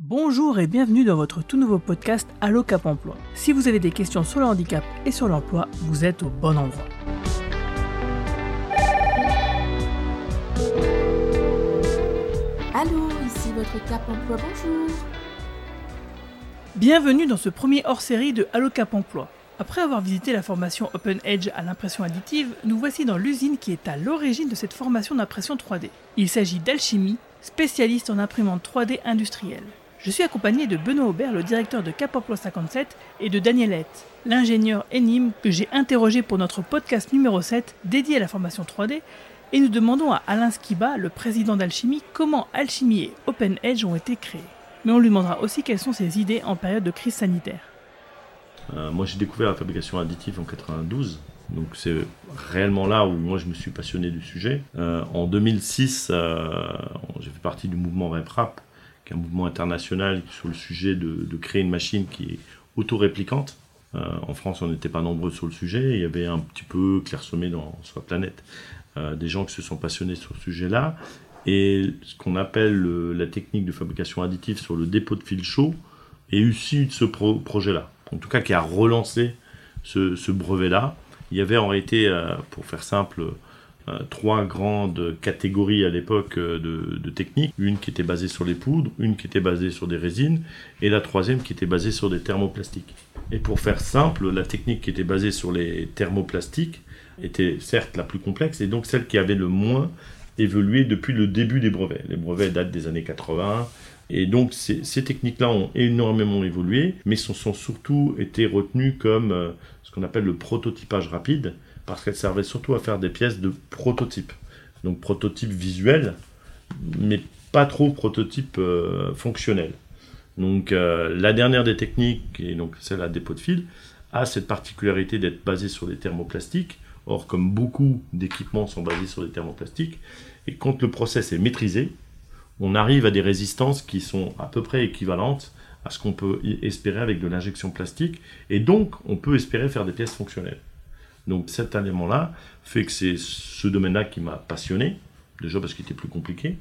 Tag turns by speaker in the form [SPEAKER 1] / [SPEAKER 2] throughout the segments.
[SPEAKER 1] Bonjour et bienvenue dans votre tout nouveau podcast Allo Cap Emploi. Si vous avez des questions sur le handicap et sur l'emploi, vous êtes au bon endroit.
[SPEAKER 2] Allô, ici votre Cap Emploi, bonjour.
[SPEAKER 1] Bienvenue dans ce premier hors-série de Allo Cap Emploi. Après avoir visité la formation Open Edge à l'impression additive, nous voici dans l'usine qui est à l'origine de cette formation d'impression 3D. Il s'agit d'Alchimie, spécialiste en imprimante 3D industrielle. Je suis accompagné de Benoît Aubert, le directeur de Cap Emploi 57, et de Daniel Hett, l'ingénieur ENIM que j'ai interrogé pour notre podcast numéro 7 dédié à la formation 3D, et nous demandons à Alain Skiba, le président d'Alchimie, comment Alchimie et Open Edge ont été créés. Mais on lui demandera aussi quelles sont ses idées en période de crise sanitaire.
[SPEAKER 3] Euh, moi, j'ai découvert la fabrication additive en 92. Donc c'est réellement là où moi je me suis passionné du sujet. Euh, en 2006, euh, j'ai fait partie du mouvement RepRap, un mouvement international sur le sujet de, créer une machine qui est autoréplicante. Euh, en France, on n'était pas nombreux sur le sujet. Il y avait un petit peu clairsemé dans, sur la planète euh, des gens qui se sont passionnés sur ce sujet-là. Et ce qu'on appelle le- la technique de fabrication additive sur le dépôt de fil chaud est issu de ce pro- projet-là. En tout cas, qui a relancé ce, brevet-là. Il y avait en réalité, euh, pour faire simple, euh, trois grandes catégories à l'époque euh, de, techniques. Une qui était basée sur les poudres, une qui était basée sur des résines, et la troisième qui était basée sur des thermoplastiques. Et pour faire simple, la technique qui était basée sur les thermoplastiques était certes la plus complexe, et donc celle qui avait le moins évolué depuis le début des brevets. Les brevets datent des années 80, et donc ces, techniques-là ont énormément évolué, mais sont, sont surtout été retenues comme euh, ce qu'on appelle le prototypage rapide, parce qu'elles servaient surtout à faire des pièces de prototype. Donc prototype visuel, mais pas trop prototype euh, fonctionnel. Donc euh, la dernière des techniques, et donc celle à dépôt de fil, a cette particularité d'être basée sur des thermoplastiques. Or, comme beaucoup d'équipements sont basés sur des thermoplastiques, et quand le process est maîtrisé, on arrive à des résistances qui sont à peu près équivalentes à ce qu'on peut espérer avec de l'injection plastique, et donc on peut espérer faire des pièces fonctionnelles. Donc cet élément-là fait que c'est ce domaine-là qui m'a passionné, déjà parce qu'il était plus compliqué,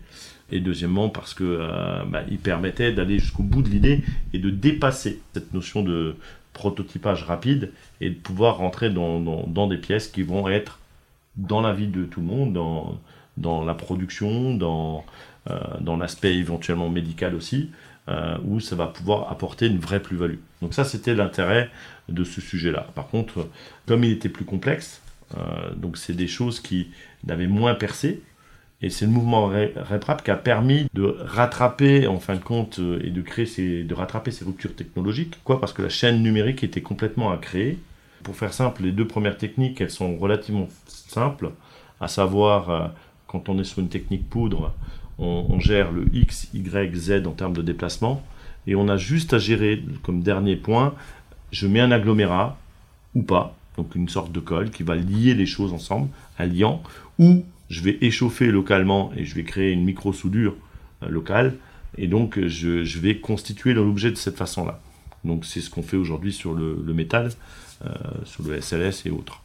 [SPEAKER 3] et deuxièmement parce que euh, bah, il permettait d'aller jusqu'au bout de l'idée et de dépasser cette notion de prototypage rapide et de pouvoir rentrer dans, des pièces qui vont être dans la vie de tout le monde, dans, la production, euh, dans l'aspect éventuellement médical aussi, euh, où ça va pouvoir apporter une vraie plus-value. Donc ça, c'était l'intérêt de ce sujet-là. Par contre, comme il était plus complexe, euh, donc c'est des choses qui n'avaient moins percé, et c'est le mouvement Re- RepRap qui a permis de rattraper, en fin de compte, euh, et de créer ces, de rattraper ces ruptures technologiques. Quoi Parce que la chaîne numérique était complètement à créer. Pour faire simple, les deux premières techniques, elles sont relativement simples, à savoir, quand on est sur une technique poudre, on, gère le X, Y, Z en termes de déplacement, et on a juste à gérer, comme dernier point, je mets un agglomérat, ou pas, donc une sorte de colle qui va lier les choses ensemble, un liant, ou je vais échauffer localement et je vais créer une micro-soudure euh, locale, et donc je, vais constituer l'objet de cette façon-là. Donc c'est ce qu'on fait aujourd'hui sur le, le métal, euh, sur le SLS et autres.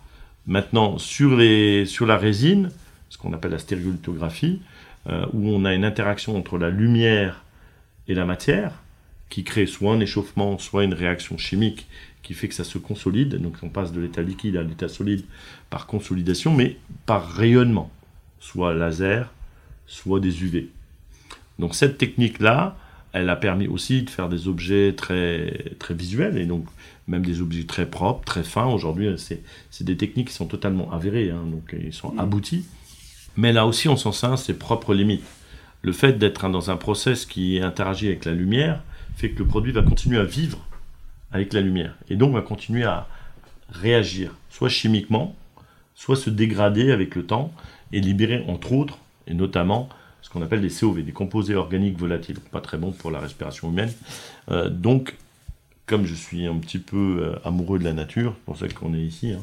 [SPEAKER 3] Maintenant, sur, les, sur la résine, ce qu'on appelle la stéréolithographie, euh, où on a une interaction entre la lumière et la matière, qui crée soit un échauffement, soit une réaction chimique qui fait que ça se consolide. Donc on passe de l'état liquide à l'état solide par consolidation, mais par rayonnement, soit laser, soit des UV. Donc cette technique-là, elle a permis aussi de faire des objets très, très visuels, et donc même des objets très propres, très fins. Aujourd'hui, c'est des techniques qui sont totalement avérées, hein, donc ils sont aboutis. Mais là aussi, on s'en sert ses propres limites. Le fait d'être dans un process qui interagit avec la lumière fait que le produit va continuer à vivre avec la lumière, et donc va continuer à réagir, soit chimiquement, soit se dégrader avec le temps, et libérer, entre autres, et notamment, ce qu'on appelle des COV, des composés organiques volatiles, pas très bons pour la respiration humaine. Euh, donc, comme je suis un petit peu euh, amoureux de la nature, c'est pour ça qu'on est ici, hein,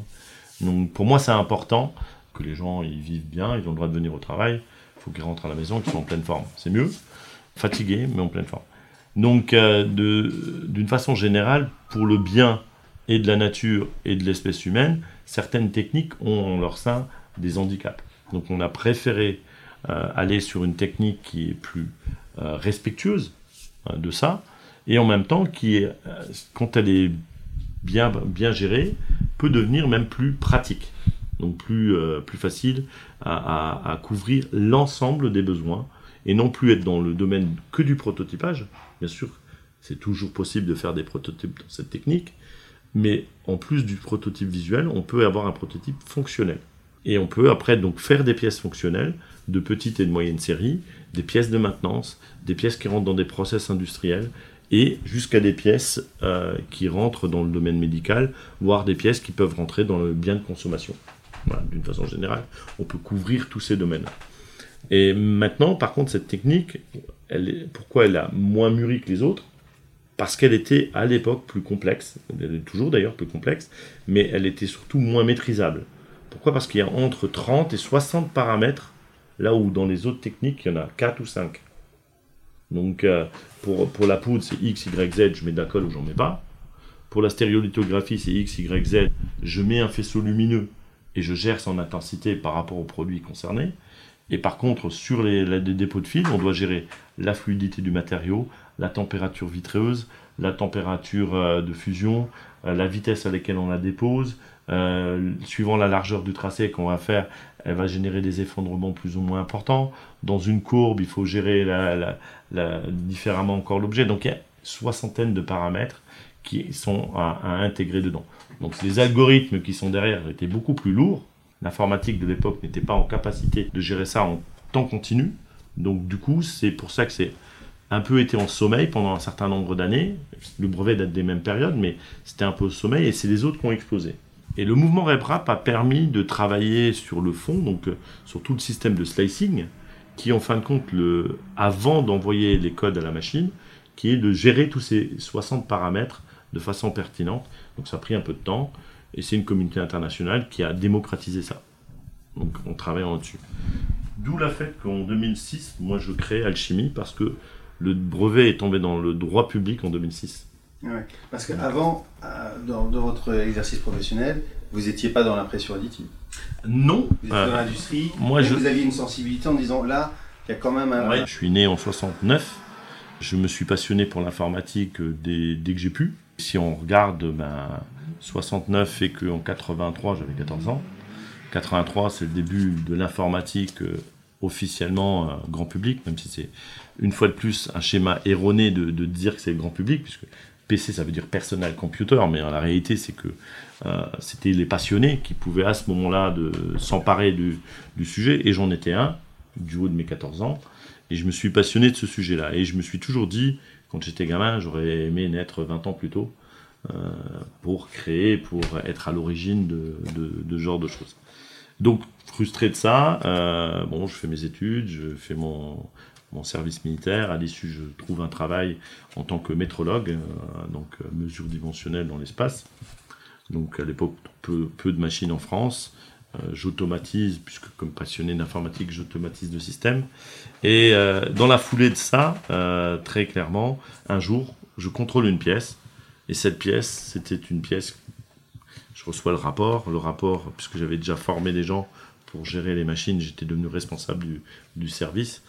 [SPEAKER 3] donc pour moi c'est important que les gens ils vivent bien, ils ont le droit de venir au travail, il faut qu'ils rentrent à la maison, qu'ils soient en pleine forme. C'est mieux, fatigués, mais en pleine forme. Donc, euh, d'une façon générale, pour le bien et de la nature et de l'espèce humaine, certaines techniques ont en leur sein des handicaps. Donc, on a préféré euh, aller sur une technique qui est plus euh, respectueuse de ça, et en même temps qui, est, quand elle est bien, bien gérée, peut devenir même plus pratique, donc plus, plus facile à, à couvrir l'ensemble des besoins, et non plus être dans le domaine que du prototypage. Bien sûr, c'est toujours possible de faire des prototypes dans cette technique, mais en plus du prototype visuel, on peut avoir un prototype fonctionnel. Et on peut après donc faire des pièces fonctionnelles de petite et de moyenne série, des pièces de maintenance, des pièces qui rentrent dans des process industriels et jusqu'à des pièces euh, qui rentrent dans le domaine médical, voire des pièces qui peuvent rentrer dans le bien de consommation. D'une façon générale, on peut couvrir tous ces domaines. Et maintenant, par contre, cette technique, elle pourquoi elle a moins mûri que les autres? Parce qu'elle était à l'époque plus complexe, elle est toujours d'ailleurs plus complexe, mais elle était surtout moins maîtrisable. Pourquoi? Parce qu'il y a entre 30 et 60 paramètres, là où dans les autres techniques, il y en a 4 ou 5. Donc euh, pour, pour la poudre, c'est X, Y, Z, je mets de la colle ou j'en mets pas. Pour la stéréolithographie, c'est X, Y, Z, je mets un faisceau lumineux et je gère son intensité par rapport au produit concerné. Et par contre, sur les, dépôts de fil, on doit gérer la fluidité du matériau, la température vitreuse, la température euh, de fusion, euh, la vitesse à laquelle on la dépose. Euh, suivant la largeur du tracé qu'on va faire, elle va générer des effondrements plus ou moins importants. Dans une courbe, il faut gérer différemment encore l'objet. Donc il y a soixantaine de paramètres qui sont à, intégrer dedans. Donc les algorithmes qui sont derrière étaient beaucoup plus lourds L'informatique de l'époque n'était pas en capacité de gérer ça en temps continu. Donc du coup, c'est pour ça que c'est un peu été en sommeil pendant un certain nombre d'années. Le brevet date des mêmes périodes, mais c'était un peu au sommeil et c'est les autres qui ont explosé. Et le mouvement RepRap a permis de travailler sur le fond, donc euh, sur tout le système de slicing, qui en fin de compte, le, avant d'envoyer les codes à la machine, qui est de gérer tous ces 60 paramètres de façon pertinente. Donc ça a pris un peu de temps. Et c'est une communauté internationale qui a démocratisé ça. Donc on travaille en dessus. D'où la fait qu'en 2006, moi je crée Alchimie parce que le brevet est tombé dans le droit public en 2006.
[SPEAKER 4] Ouais, parce qu'avant, euh, dans, votre exercice professionnel, vous n'étiez pas dans l'impression additive.
[SPEAKER 3] Non.
[SPEAKER 4] Vous étiez dans euh, l'industrie. Moi, je... vous aviez une sensibilité en disant là, il y a quand même un.
[SPEAKER 3] je suis né en 69. Je me suis passionné pour l'informatique dès, dès, que j'ai pu. Si on regarde ben, 69 fait qu'en 83, j'avais 14 ans. 83, c'est le début de l'informatique euh, officiellement euh, grand public, même si c'est une fois de plus un schéma erroné de, dire que c'est grand public, puisque PC ça veut dire personal computer, mais la réalité c'est que euh, c'était les passionnés qui pouvaient à ce moment-là s'emparer du, sujet, et j'en étais un, du haut de mes 14 ans, et je me suis passionné de ce sujet-là, et je me suis toujours dit, quand j'étais gamin, j'aurais aimé naître 20 ans plus tôt, euh, pour créer, pour être à l'origine de, de, ce genre de choses. Donc, frustré de ça, euh, bon, je fais mes études, je fais mon, mon service militaire. À l'issue, je trouve un travail en tant que métrologue, euh, donc mesure dimensionnelle dans l'espace. Donc, à l'époque, peu, peu, de machines en France. J'automatise, puisque comme passionné d'informatique, j'automatise le système. Et dans la foulée de ça, très clairement, un jour, je contrôle une pièce et cette pièce, c'était une pièce, je reçois le rapport, le rapport, puisque j'avais déjà formé des gens pour gérer les machines, j'étais devenu responsable du, service.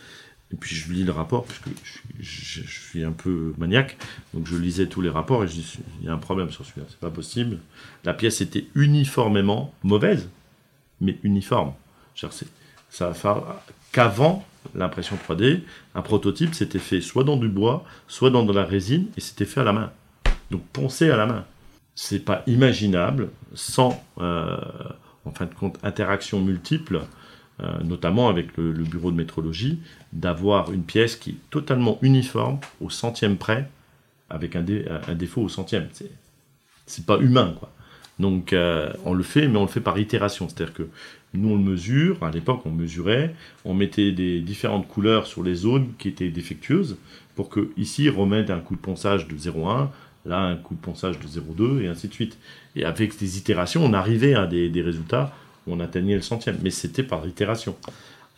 [SPEAKER 3] Et puis je lis le rapport, puisque je, suis un peu maniaque, donc je lisais tous les rapports et je dis, il y a un problème sur celui-là, c'est pas possible. La pièce était uniformément mauvaise, mais uniforme. Ça va faire qu'avant l'impression 3D, un prototype s'était fait soit dans du bois, soit dans de la résine, et c'était fait à la main. Donc poncer à la main. C'est pas imaginable sans, euh, en fin de compte, interaction multiple, euh, notamment avec le, bureau de métrologie, d'avoir une pièce qui est totalement uniforme au centième près, avec un, défaut au centième. C'est pas humain, quoi. Donc euh, on le fait, mais on le fait par itération. C'est-à-dire que nous on le mesure, à l'époque on mesurait, on mettait des différentes couleurs sur les zones qui étaient défectueuses, pour que ici remette un coup de ponçage de 0,1, là un coup de ponçage de 0,2 et ainsi de suite. Et avec des itérations, on arrivait à des, résultats où on atteignait le centième, mais c'était par itération.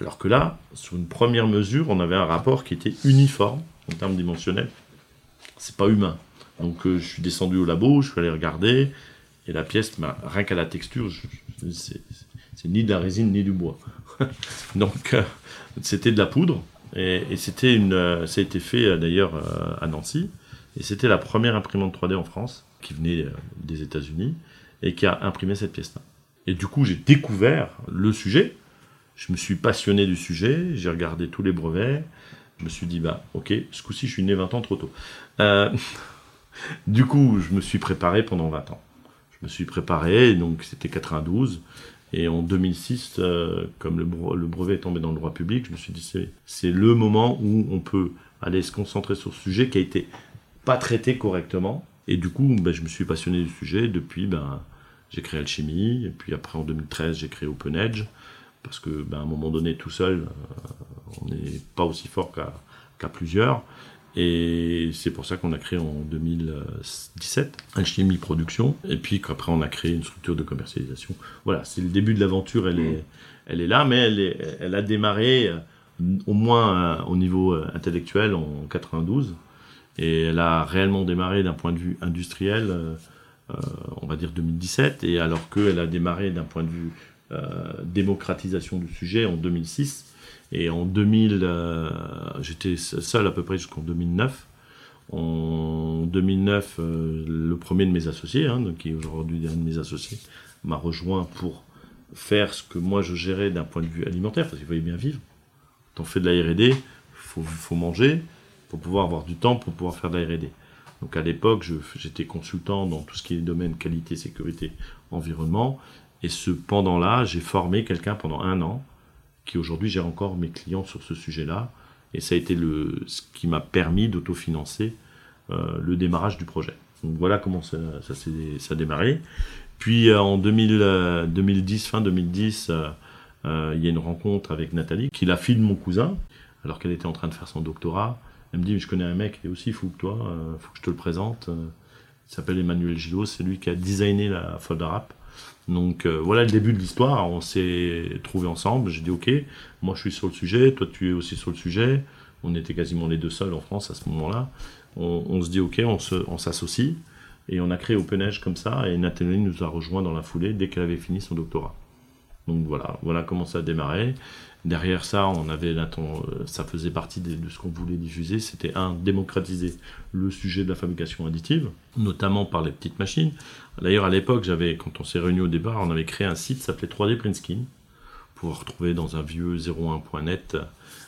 [SPEAKER 3] Alors que là, sur une première mesure, on avait un rapport qui était uniforme en termes dimensionnels. C'est pas humain. Donc euh, je suis descendu au labo, je suis allé regarder, et la pièce, bah, rien qu'à la texture, c'est ni de la résine ni du bois. Donc euh, c'était de la poudre Et, c'était une, euh, ça a été fait euh, d'ailleurs à Nancy. Et c'était la première imprimante 3D en France qui venait des États-Unis et qui a imprimé cette pièce-là. Et du coup, j'ai découvert le sujet. Je me suis passionné du sujet. J'ai regardé tous les brevets. Je me suis dit, bah, ok, ce coup-ci, je suis né 20 ans trop tôt. Du coup, je me suis préparé pendant 20 ans. Je me suis préparé, donc c'était 92. Et en 2006, euh, comme le, bre- le brevet est tombé dans le droit public, je me suis dit, c'est, le moment où on peut aller se concentrer sur ce sujet qui a été pas traité correctement. Et du coup, ben, je me suis passionné du sujet. Depuis, ben, j'ai créé Alchimie. Et puis après, en 2013, j'ai créé Open Edge. Parce que, ben, à un moment donné, tout seul, euh, on n'est pas aussi fort qu'à plusieurs. Et c'est pour ça qu'on a créé en 2017 Alchimie Production. Et puis qu'après, on a créé une structure de commercialisation. Voilà, c'est le début de l'aventure. Elle est, elle est là, mais elle, elle a démarré euh, au moins euh, au niveau euh, intellectuel en 92. Et elle a réellement démarré d'un point de vue industriel, on va dire 2017, et alors qu'elle a démarré d'un point de vue démocratisation du sujet en 2006. Et en 2000, euh, j'étais seul à peu près jusqu'en 2009. En 2009, euh, le premier de mes associés, hein, donc qui est aujourd'hui un de mes associés, m'a rejoint pour faire ce que moi je gérais d'un point de vue alimentaire, parce qu'il fallait bien vivre. On fait de la R&D, faut, faut manger, pour pouvoir avoir du temps pour pouvoir faire de la R&D. Donc à l'époque, j'étais consultant dans tout ce qui est domaine qualité, sécurité, environnement. Et ce pendant-là, j'ai formé quelqu'un pendant un an qui aujourd'hui gère encore mes clients sur ce sujet-là. Et ça a été le, ce qui m'a permis d'autofinancer euh, le démarrage du projet. Donc voilà comment ça, ça, a démarré. Puis euh, en 2000, euh, 2010, fin 2010, euh, euh, il y a une rencontre avec Nathalie, qui est la fille de mon cousin, alors qu'elle était en train de faire son doctorat. Elle me dit, je connais un mec qui est aussi fou que toi, euh, faut que je te le présente. Il s'appelle Emmanuel Gillot, c'est lui qui a designé la folder app. Donc euh, voilà le début de l'histoire, on s'est trouvés ensemble, j'ai dit ok, moi je suis sur le sujet, toi tu es aussi sur le sujet, on était quasiment les deux seuls en France à ce moment-là. On, se dit ok, on s'associe, et on a créé Open Edge comme ça, et Nathalie nous a rejoint dans la foulée dès qu'elle avait fini son doctorat. Donc voilà, voilà comment ça a démarré. Derrière ça, on avait euh, ça faisait partie de ce qu'on voulait diffuser. C'était un démocratiser le sujet de la fabrication additive, notamment par les petites machines. D'ailleurs, à l'époque, j'avais, quand on s'est réunis au départ, on avait créé un site qui s'appelait 3D Print Skin pour retrouver dans un vieux 01.net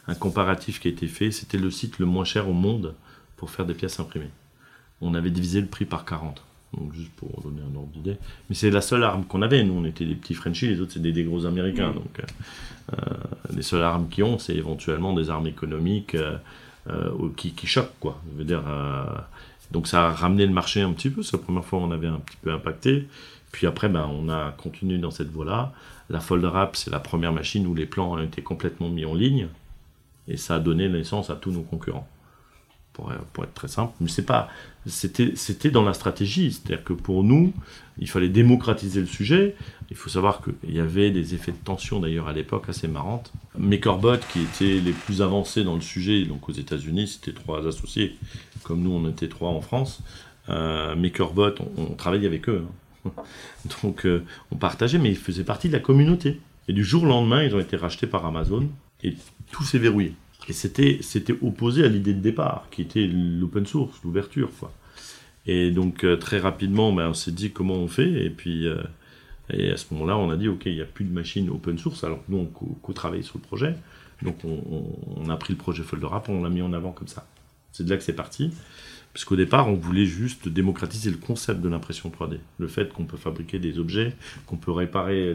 [SPEAKER 3] un comparatif qui a été fait. C'était le site le moins cher au monde pour faire des pièces imprimées. On avait divisé le prix par 40. Donc juste pour donner un ordre d'idée. Mais c'est la seule arme qu'on avait. Nous, on était des petits Frenchies, les autres, c'est des, des gros Américains. Donc euh, euh, les seules armes qu'ils ont, c'est éventuellement des armes économiques euh, qui, qui choquent, quoi. Je veux dire, euh, donc ça a ramené le marché un petit peu. C'est la première fois où on avait un petit peu impacté. Puis après, ben, on a continué dans cette voie-là. La Folder App, c'est la première machine où les plans ont été complètement mis en ligne. Et ça a donné naissance à tous nos concurrents. Pour, pour être très simple. Mais c'est pas, c'était, c'était dans la stratégie. C'est-à-dire que pour nous, il fallait démocratiser le sujet. Il faut savoir qu'il y avait des effets de tension d'ailleurs à l'époque assez marrantes. MakerBot, qui étaient les plus avancés dans le sujet, donc aux États-Unis, c'était trois associés, comme nous on était trois en France. Euh, MakerBot, on, on travaillait avec eux. hein. Donc euh, on partageait, mais ils faisaient partie de la communauté. Et du jour au lendemain, ils ont été rachetés par Amazon et tout s'est verrouillé. Et c'était, opposé à l'idée de départ, qui était l'open source, l'ouverture. Et donc euh, très rapidement, ben, on s'est dit comment on fait. Et puis euh, à ce moment-là, on a dit, OK, il n'y a plus de machine open source, alors nous, on co- co-travaillait sur le projet. Donc on, a pris le projet Folder App, on l'a mis en avant comme ça. C'est de là que c'est parti. Parce qu'au départ, on voulait juste démocratiser le concept de l'impression 3D. Le fait qu'on peut fabriquer des objets, qu'on peut réparer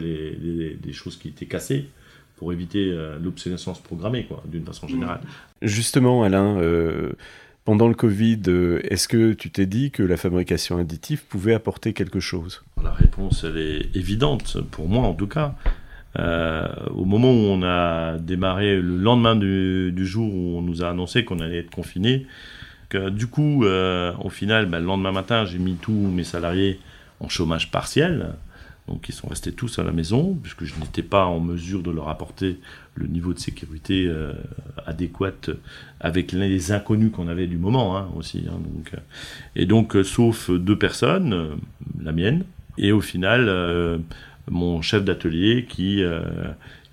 [SPEAKER 3] des choses qui étaient cassées pour éviter euh, l'obsolescence programmée, quoi, d'une façon générale.
[SPEAKER 5] Justement, Alain, euh, pendant le Covid, euh, est-ce que tu t'es dit que la fabrication additive pouvait apporter quelque chose?
[SPEAKER 3] La réponse, elle est évidente, pour moi en tout cas. Euh, au moment où on a démarré, le lendemain du, du jour où on nous a annoncé qu'on allait être confiné, que, du coup, euh, au final, ben, le lendemain matin, j'ai mis tous mes salariés en chômage partiel. Donc ils sont restés tous à la maison, puisque je n'étais pas en mesure de leur apporter le niveau de sécurité euh, adéquat avec les inconnus qu'on avait du moment hein, aussi. hein, euh, et donc, euh, sauf deux personnes, euh, la mienne, et au final, mon chef d'atelier qui,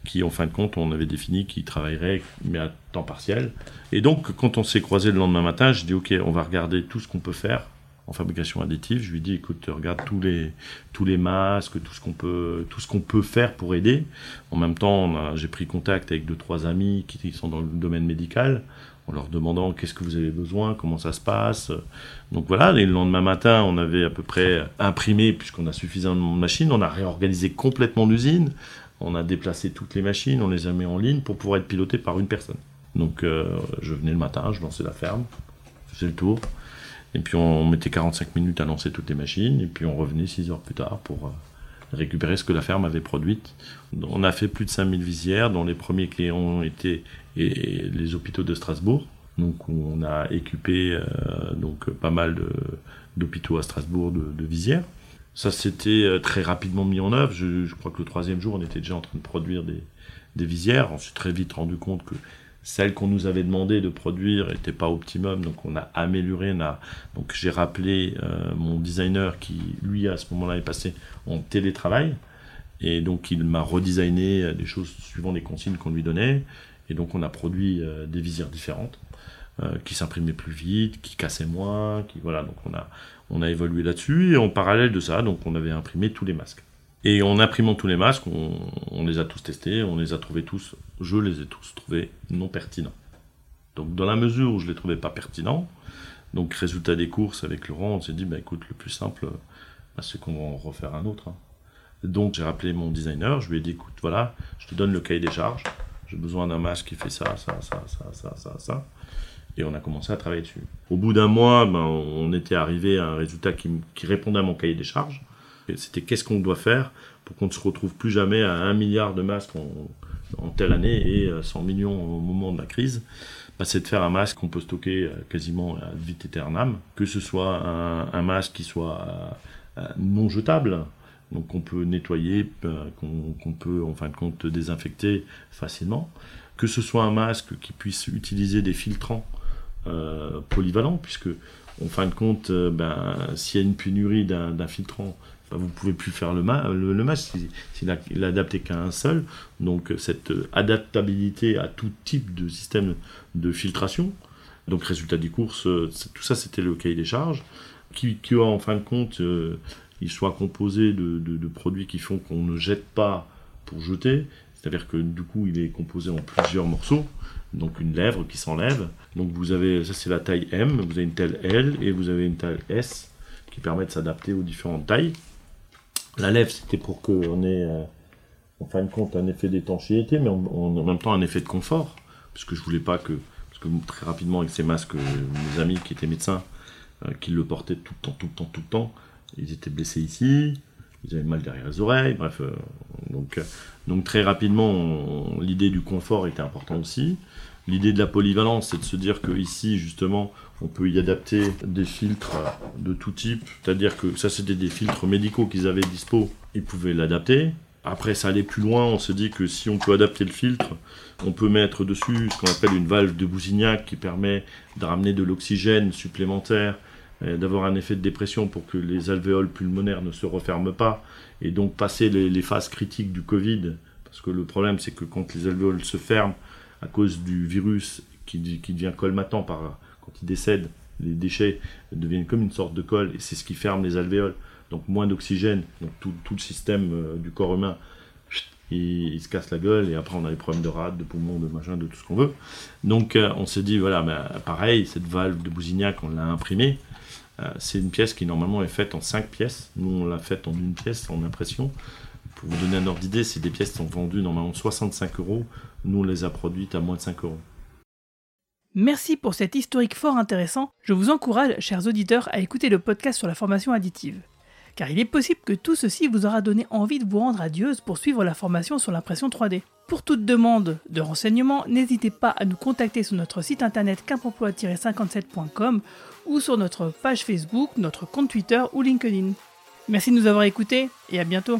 [SPEAKER 3] qui en fin de compte on avait défini qu'ils travailleraient mais à temps partiel. Et donc quand on s'est croisé le lendemain matin, je dis ok on va regarder tout ce qu'on peut faire en fabrication additive. Je lui dis écoute regarde tous les tous les masques, tout ce qu'on peut tout ce qu'on peut faire pour aider. En même temps j'ai pris contact avec deux trois amis qui sont dans le domaine médical en leur demandant qu'est-ce que vous avez besoin, comment ça se passe. Donc voilà, et le lendemain matin, on avait à peu près imprimé, puisqu'on a suffisamment de machines, on a réorganisé complètement l'usine, on a déplacé toutes les machines, on les a mis en ligne pour pouvoir être piloté par une personne. Donc euh, je venais le matin, je lançais la ferme, je faisais le tour, et puis on mettait 45 minutes à lancer toutes les machines, et puis on revenait 6 heures plus tard pour euh, récupérer ce que la ferme avait produit. On a fait plus de 5000 visières, dont les premiers clients été les hôpitaux de Strasbourg. Donc on a équipé euh, donc pas mal d'hôpitaux à Strasbourg de, visières. Ça s'était euh, très rapidement mis en œuvre. Je, crois que le troisième jour, on était déjà en train de produire des, visières. On s'est très vite rendu compte que celles qu'on nous avait demandé de produire n'étaient pas optimum, donc on a amélioré. donc j'ai rappelé euh, mon designer qui, lui, à ce moment-là, est passé en télétravail. Et donc il m'a redesigné euh, des choses suivant les consignes qu'on lui donnait. Et donc on a produit des visières différentes. qui s'imprimaient plus vite, qui cassaient moins, qui voilà. Donc on a on a évolué là-dessus et en parallèle de ça, donc on avait imprimé tous les masques. Et en imprimant tous les masques, on, les a tous testés, on les a trouvés tous, je les ai tous trouvés non pertinents. Donc dans la mesure où je les trouvais pas pertinents, donc résultat des courses avec Laurent, on s'est dit, bah écoute, le plus simple, bah, c'est qu'on va en refaire un autre. Hein. Donc j'ai rappelé mon designer, je lui ai dit, écoute, voilà, je te donne le cahier des charges, j'ai besoin d'un masque qui fait ça, ça, ça, ça, ça, ça, ça. Et on a commencé à travailler dessus. Au bout d'un mois, ben, on était arrivé à un résultat qui, répondait à mon cahier des charges. C'était qu'est-ce qu'on doit faire pour qu'on ne se retrouve plus jamais à un milliard de masques en, telle année et 100 millions au moment de la crise. Ben, c'est de faire un masque qu'on peut stocker euh, quasiment à vite éternam, que ce soit un, masque qui soit euh, euh, non jetable, donc qu'on peut nettoyer, qu'on peut en fin de compte désinfecter facilement, que ce soit un masque qui puisse utiliser des filtrants euh, polyvalent, puisque en fin de compte, euh, ben, s'il y a une pénurie d'un filtrant, ben, vous pouvez plus faire le, le, masque s'il est adapté qu'à un seul. Donc cette adaptabilité à tout type de système de filtration. Donc résultat des courses, euh, tout ça c'était le cahier des charges, qui, qui en fin de compte, il soit composé de, de produits qui font qu'on ne jette pas pour jeter, c'est-à-dire que du coup il est composé en plusieurs morceaux donc une lèvre qui s'enlève. Donc vous avez, ça c'est la taille M, vous avez une taille L et vous avez une taille S qui permet de s'adapter aux différentes tailles. La lèvre c'était pour qu'on ait euh, en fin de compte un effet d'étanchéité, mais en, même temps un effet de confort, puisque je voulais pas que, parce que très rapidement avec ces masques, euh, mes amis qui étaient médecins, euh, qui le portaient tout le temps, tout le temps, tout le temps, ils étaient blessés ici, ils avaient mal derrière les oreilles, bref. donc, donc très rapidement, l'idée du confort était importante aussi. L'idée de la polyvalence, c'est de se dire que ici, justement, on peut y adapter des filtres de tout type. C'est-à-dire que ça, c'était des filtres médicaux qu'ils avaient dispo, ils pouvaient l'adapter. Après, ça allait plus loin, on se dit que si on peut adapter le filtre, on peut mettre dessus ce qu'on appelle une valve de Bousignac qui permet de ramener de l'oxygène supplémentaire, d'avoir un effet de dépression pour que les alvéoles pulmonaires ne se referment pas, et donc passer les phases critiques du Covid. Parce que le problème, c'est que quand les alvéoles se ferment, à cause du virus qui, devient colmatant par, quand il décède, les déchets deviennent comme une sorte de colle et c'est ce qui ferme les alvéoles. Donc moins d'oxygène, donc tout, le système euh, du corps humain, il, se casse la gueule et après on a les problèmes de rate, de poumons, de machin, de tout ce qu'on veut. Donc euh, on s'est dit, voilà, bah, pareil, cette valve de Bousignac, on l'a imprimée. Euh, c'est une pièce qui normalement est faite en 5 pièces. Nous on l'a faite en une pièce en impression. Pour vous donner un ordre d'idée, c'est des pièces qui sont vendues normalement 65 euros. Nous, les a produites à moins de 5 euros.
[SPEAKER 1] Merci pour cet historique fort intéressant. Je vous encourage, chers auditeurs, à écouter le podcast sur la formation additive. Car il est possible que tout ceci vous aura donné envie de vous rendre à Dieuze pour suivre la formation sur l'impression 3D. Pour toute demande de renseignements, n'hésitez pas à nous contacter sur notre site internet quimpoemploi-57.com ou sur notre page Facebook, notre compte Twitter ou LinkedIn. Merci de nous avoir écoutés et à bientôt.